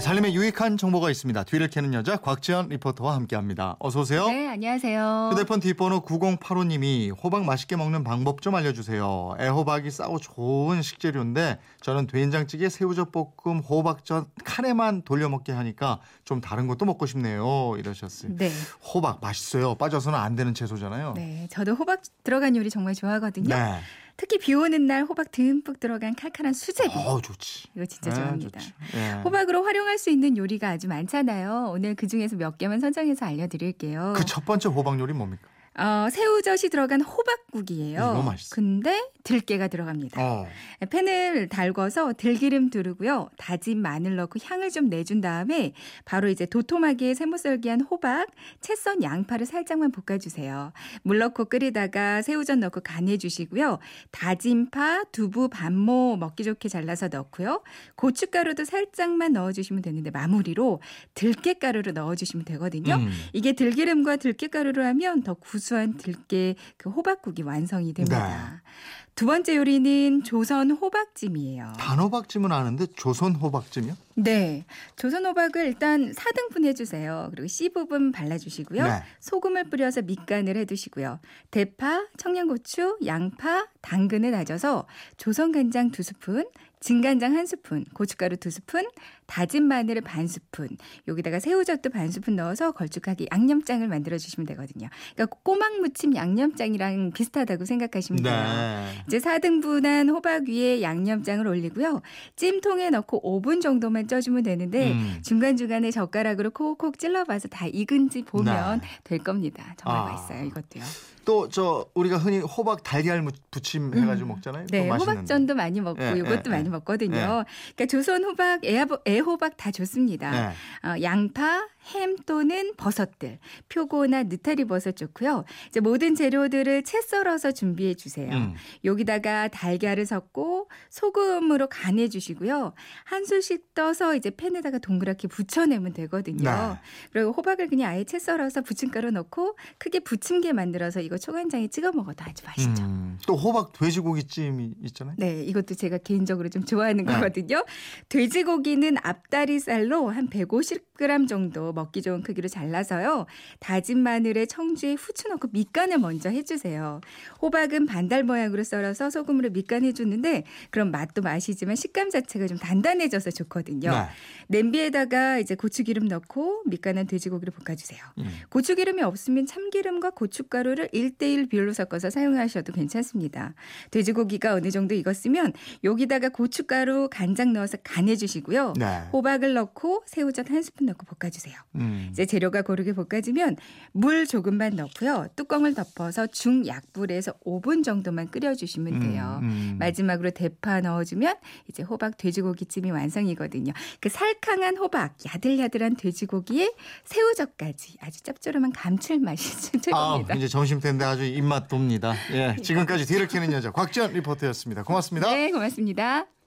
살림에 유익한 정보가 있습니다. 뒤를 캐는 여자 곽지연 리포터와 함께합니다. 어서 오세요. 네, 안녕하세요. 휴대폰 뒷번호 9085님이 호박 맛있게 먹는 방법 좀 알려주세요. 애호박이 싸고 좋은 식재료인데 저는 된장찌개, 새우젓 볶음, 호박전 카레만 돌려 먹게 하니까 좀 다른 것도 먹고 싶네요. 이러셨어요. 네. 호박 맛있어요. 빠져서는 안 되는 채소잖아요. 네, 저도 호박 들어간 요리 정말 좋아하거든요. 네. 특히 비 오는 날 호박 듬뿍 들어간 칼칼한 수제비. 어 좋지. 이거 진짜 네, 좋아합니다. 예. 호박으로 활용할 수 있는 요리가 아주 많잖아요. 오늘 그 중에서 몇 개만 선정해서 알려드릴게요. 그 첫 번째 호박 요리 뭡니까? 어, 새우젓이 들어간 호박국이에요. 이거 맛있어. 근데 들깨가 들어갑니다. 어. 팬을 달궈서 들기름 두르고요. 다진 마늘 넣고 향을 좀 내준 다음에 바로 이제 도톰하게 세무썰기한 호박, 채썬 양파를 살짝만 볶아주세요. 물 넣고 끓이다가 새우젓 넣고 간해주시고요. 다진 파, 두부, 반모 먹기 좋게 잘라서 넣고요. 고춧가루도 살짝만 넣어주시면 되는데 마무리로 들깨가루를 넣어주시면 되거든요. 음. 이게 들기름과 들깨가루를 하면 더 구수 한 들깨 그 호박국이 완성이 됩니다. 네. 두 번째 요리는 조선 호박찜이에요. 단호박찜은 아는데 조선 호박찜이요? 네. 조선 호박을 일단 4등분 해주세요. 그리고 C 부분 발라주시고요. 네. 소금을 뿌려서 밑간을 해두시고요. 대파, 청양고추, 양파, 당근을 다져서 조선 간장 두 스푼, 진간장 한 스푼, 고춧가루 두 스푼, 다진 마늘을 반 스푼, 여기다가 새우젓도 반 스푼 넣어서 걸쭉하게 양념장을 만들어 주시면 되거든요. 그러니까 꼬막 무침 양념장이랑 비슷하다고 생각하시면 돼요. 네. 이제 4등분한 호박 위에 양념장을 올리고요. 찜통에 넣고 5분 정도만 쪄주면 되는데 음. 중간중간에 젓가락으로 콕콕 찔러봐서 다 익은지 보면 네. 될 겁니다. 정말 아. 맛있어요. 이것도요. 또 저 우리가 흔히 호박 달걀 무- 부침 해가지고 먹잖아요. 네. 호박전도 많이 먹고 예, 이것도 예, 많이 예. 먹거든요. 예. 그러니까 조선 호박, 애호박, 다 좋습니다. 네. 어, 양파, 햄 또는 버섯들, 표고나 느타리 버섯 좋고요. 이제 모든 재료들을 채 썰어서 준비해 주세요. 음. 여기다가 달걀을 섞고 소금으로 간해 주시고요. 한 술씩 떠서 이제 팬에다가 동그랗게 붙여내면 되거든요. 네. 그리고 호박을 그냥 아예 채 썰어서 부침가루 넣고 크게 부침개 만들어서 이거 초간장에 찍어 먹어도 아주 맛있죠. 음. 또 호박 돼지고기찜이 있잖아요. 네, 이것도 제가 개인적으로 좀 좋아하는 네. 거거든요. 돼지고기는 앞다리살로 한 150g 정도 먹기 좋은 크기로 잘라서요. 다진 마늘에 청주에 후추 넣고 밑간을 먼저 해주세요. 호박은 반달 모양으로 썰어서 소금으로 밑간 해주는데 그럼 맛도 맛이지만 식감 자체가 좀 단단해져서 좋거든요. 네. 냄비에다가 이제 고추기름 넣고 밑간한 돼지고기를 볶아주세요. 음. 고추기름이 없으면 참기름과 고춧가루를 1대1 비율로 섞어서 사용하셔도 괜찮습니다. 돼지고기가 어느 정도 익었으면 여기다가 고 춧가루, 간장 넣어서 간해 주시고요. 네. 호박을 넣고 새우젓 한 스푼 넣고 볶아 주세요. 음. 이제 재료가 고르게 볶아지면 물 조금만 넣고요. 뚜껑을 덮어서 중약불에서 5분 정도만 끓여 주시면 돼요. 음, 음. 마지막으로 대파 넣어 주면 이제 호박 돼지고기찜이 완성이거든요. 그 살캉한 호박, 야들야들한 돼지고기에 새우젓까지 아주 짭조름한 감칠맛이 아, 최고입니다. 이제 점심 때인데 아주 입맛 돕니다. 예, 지금까지 뒤를 캐는 여자 곽지연 리포터였습니다. 고맙습니다. 네, 고맙습니다.